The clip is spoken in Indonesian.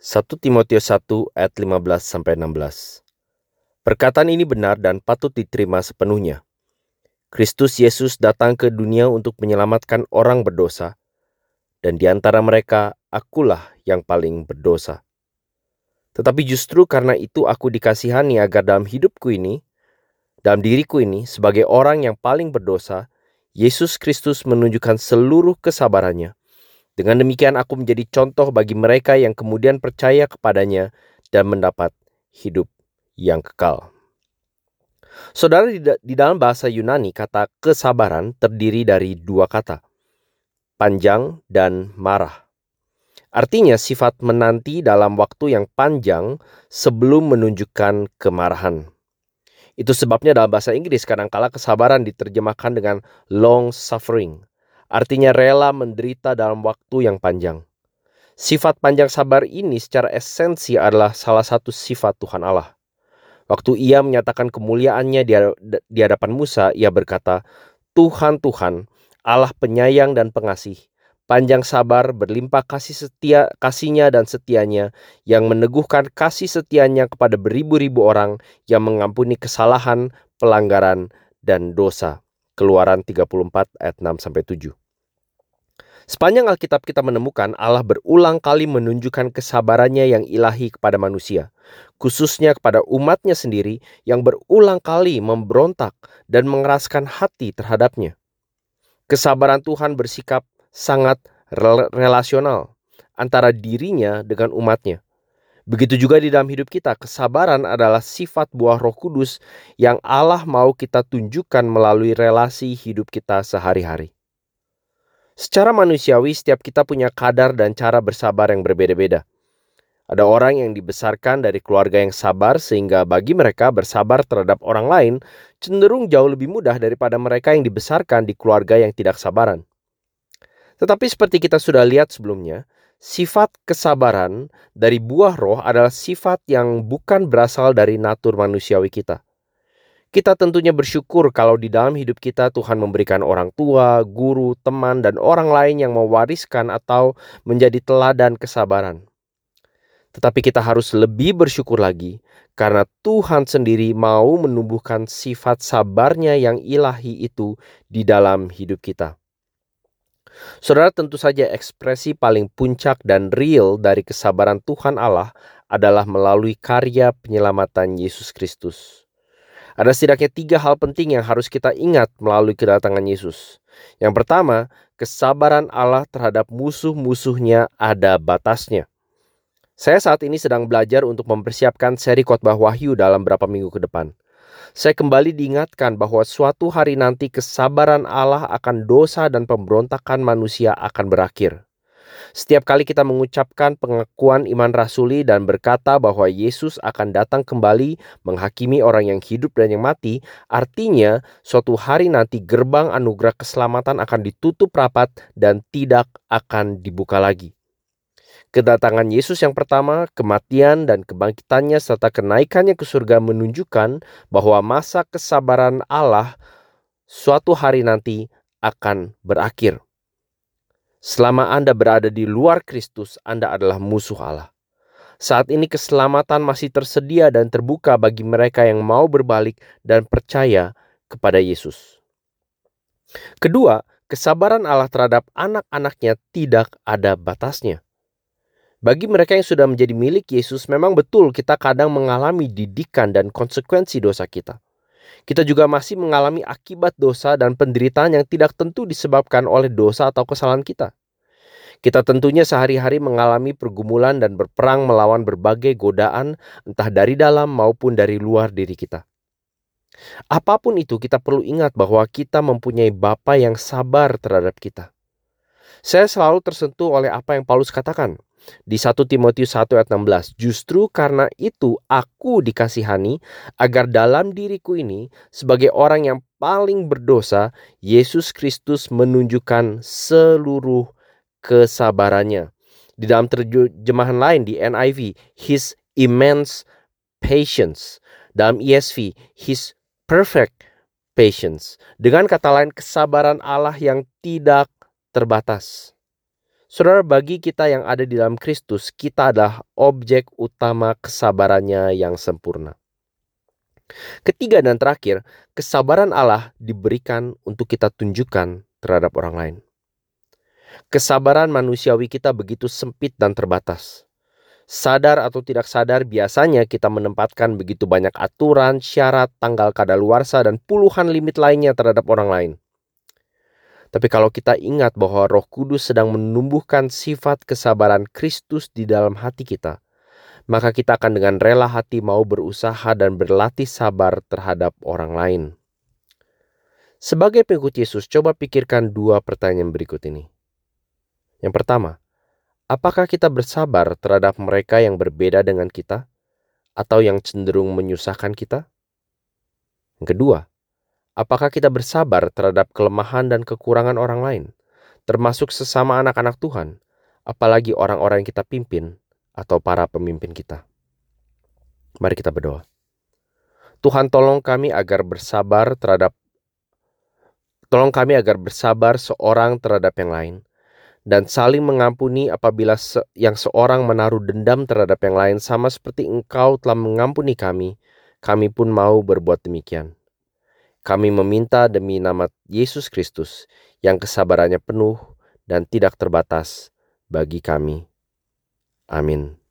1 Timotius 1 ayat 15 sampai 16. Perkataan ini benar dan patut diterima sepenuhnya. Kristus Yesus datang ke dunia untuk menyelamatkan orang berdosa, dan di antara mereka akulah yang paling berdosa. Tetapi justru karena itu aku dikasihani agar dalam hidupku ini, dalam diriku ini, sebagai orang yang paling berdosa, Yesus Kristus menunjukkan seluruh kesabarannya dengan demikian aku menjadi contoh bagi mereka yang kemudian percaya kepadanya dan mendapat hidup yang kekal. Saudara, di dalam bahasa Yunani, kata kesabaran terdiri dari dua kata, panjang dan marah. Artinya sifat menanti dalam waktu yang panjang sebelum menunjukkan kemarahan. Itu sebabnya dalam bahasa Inggris kadangkala kesabaran diterjemahkan dengan long suffering artinya rela menderita dalam waktu yang panjang. Sifat panjang sabar ini secara esensi adalah salah satu sifat Tuhan Allah. Waktu ia menyatakan kemuliaannya di hadapan Musa, ia berkata, Tuhan, Tuhan, Allah penyayang dan pengasih, panjang sabar, berlimpah kasih setia, kasihnya dan setianya, yang meneguhkan kasih setianya kepada beribu-ribu orang yang mengampuni kesalahan, pelanggaran, dan dosa. Keluaran 34 ayat 6 sampai 7. Sepanjang Alkitab kita menemukan Allah berulang kali menunjukkan kesabarannya yang ilahi kepada manusia, khususnya kepada umatnya sendiri yang berulang kali memberontak dan mengeraskan hati terhadapnya. Kesabaran Tuhan bersikap sangat relasional antara dirinya dengan umatnya. Begitu juga di dalam hidup kita, kesabaran adalah sifat buah Roh Kudus yang Allah mau kita tunjukkan melalui relasi hidup kita sehari-hari. Secara manusiawi, setiap kita punya kadar dan cara bersabar yang berbeda-beda. Ada orang yang dibesarkan dari keluarga yang sabar, sehingga bagi mereka bersabar terhadap orang lain cenderung jauh lebih mudah daripada mereka yang dibesarkan di keluarga yang tidak sabaran. Tetapi, seperti kita sudah lihat sebelumnya, sifat kesabaran dari buah roh adalah sifat yang bukan berasal dari natur manusiawi kita. Kita tentunya bersyukur kalau di dalam hidup kita Tuhan memberikan orang tua, guru, teman, dan orang lain yang mewariskan atau menjadi teladan kesabaran. Tetapi kita harus lebih bersyukur lagi karena Tuhan sendiri mau menumbuhkan sifat sabarnya yang ilahi itu di dalam hidup kita. Saudara tentu saja ekspresi paling puncak dan real dari kesabaran Tuhan Allah adalah melalui karya penyelamatan Yesus Kristus. Ada setidaknya tiga hal penting yang harus kita ingat melalui kedatangan Yesus. Yang pertama, kesabaran Allah terhadap musuh-musuhnya ada batasnya. Saya saat ini sedang belajar untuk mempersiapkan seri khotbah Wahyu dalam beberapa minggu ke depan. Saya kembali diingatkan bahwa suatu hari nanti kesabaran Allah akan dosa dan pemberontakan manusia akan berakhir. Setiap kali kita mengucapkan pengakuan iman rasuli dan berkata bahwa Yesus akan datang kembali menghakimi orang yang hidup dan yang mati, artinya suatu hari nanti gerbang anugerah keselamatan akan ditutup rapat dan tidak akan dibuka lagi. Kedatangan Yesus yang pertama, kematian dan kebangkitannya serta kenaikannya ke surga menunjukkan bahwa masa kesabaran Allah suatu hari nanti akan berakhir. Selama Anda berada di luar Kristus, Anda adalah musuh Allah. Saat ini keselamatan masih tersedia dan terbuka bagi mereka yang mau berbalik dan percaya kepada Yesus. Kedua, kesabaran Allah terhadap anak-anaknya tidak ada batasnya. Bagi mereka yang sudah menjadi milik Yesus, memang betul kita kadang mengalami didikan dan konsekuensi dosa kita. Kita juga masih mengalami akibat dosa dan penderitaan yang tidak tentu disebabkan oleh dosa atau kesalahan kita. Kita tentunya sehari-hari mengalami pergumulan dan berperang melawan berbagai godaan, entah dari dalam maupun dari luar diri kita. Apa pun itu, kita perlu ingat bahwa kita mempunyai Bapa yang sabar terhadap kita. Saya selalu tersentuh oleh apa yang Paulus katakan di 1 Timotius 1 ayat 16. Justru karena itu aku dikasihani agar dalam diriku ini sebagai orang yang paling berdosa, Yesus Kristus menunjukkan seluruh kesabarannya. Di dalam terjemahan lain di NIV, his immense patience. Dalam ESV, his perfect patience. Dengan kata lain, kesabaran Allah yang tidak terbatas. Saudara, bagi kita yang ada di dalam Kristus, kita adalah objek utama kesabarannya yang sempurna. Ketiga dan terakhir, kesabaran Allah diberikan untuk kita tunjukkan terhadap orang lain. Kesabaran manusiawi kita begitu sempit dan terbatas. Sadar atau tidak sadar, biasanya kita menempatkan begitu banyak aturan, syarat, tanggal kadaluarsa, dan puluhan limit lainnya terhadap orang lain. Tapi kalau kita ingat bahwa Roh Kudus sedang menumbuhkan sifat kesabaran Kristus di dalam hati kita, maka kita akan dengan rela hati mau berusaha dan berlatih sabar terhadap orang lain. Sebagai pengikut Yesus, coba pikirkan dua pertanyaan berikut ini. Yang pertama, apakah kita bersabar terhadap mereka yang berbeda dengan kita atau yang cenderung menyusahkan kita? Yang kedua, Apakah kita bersabar terhadap kelemahan dan kekurangan orang lain, termasuk sesama anak-anak Tuhan, apalagi orang-orang yang kita pimpin atau para pemimpin kita? Mari kita berdoa. Tuhan tolong kami agar bersabar terhadap tolong kami agar bersabar seorang terhadap yang lain dan saling mengampuni apabila se yang seorang menaruh dendam terhadap yang lain sama seperti engkau telah mengampuni kami, kami pun mau berbuat demikian. Kami meminta demi nama Yesus Kristus yang kesabarannya penuh dan tidak terbatas bagi kami. Amin.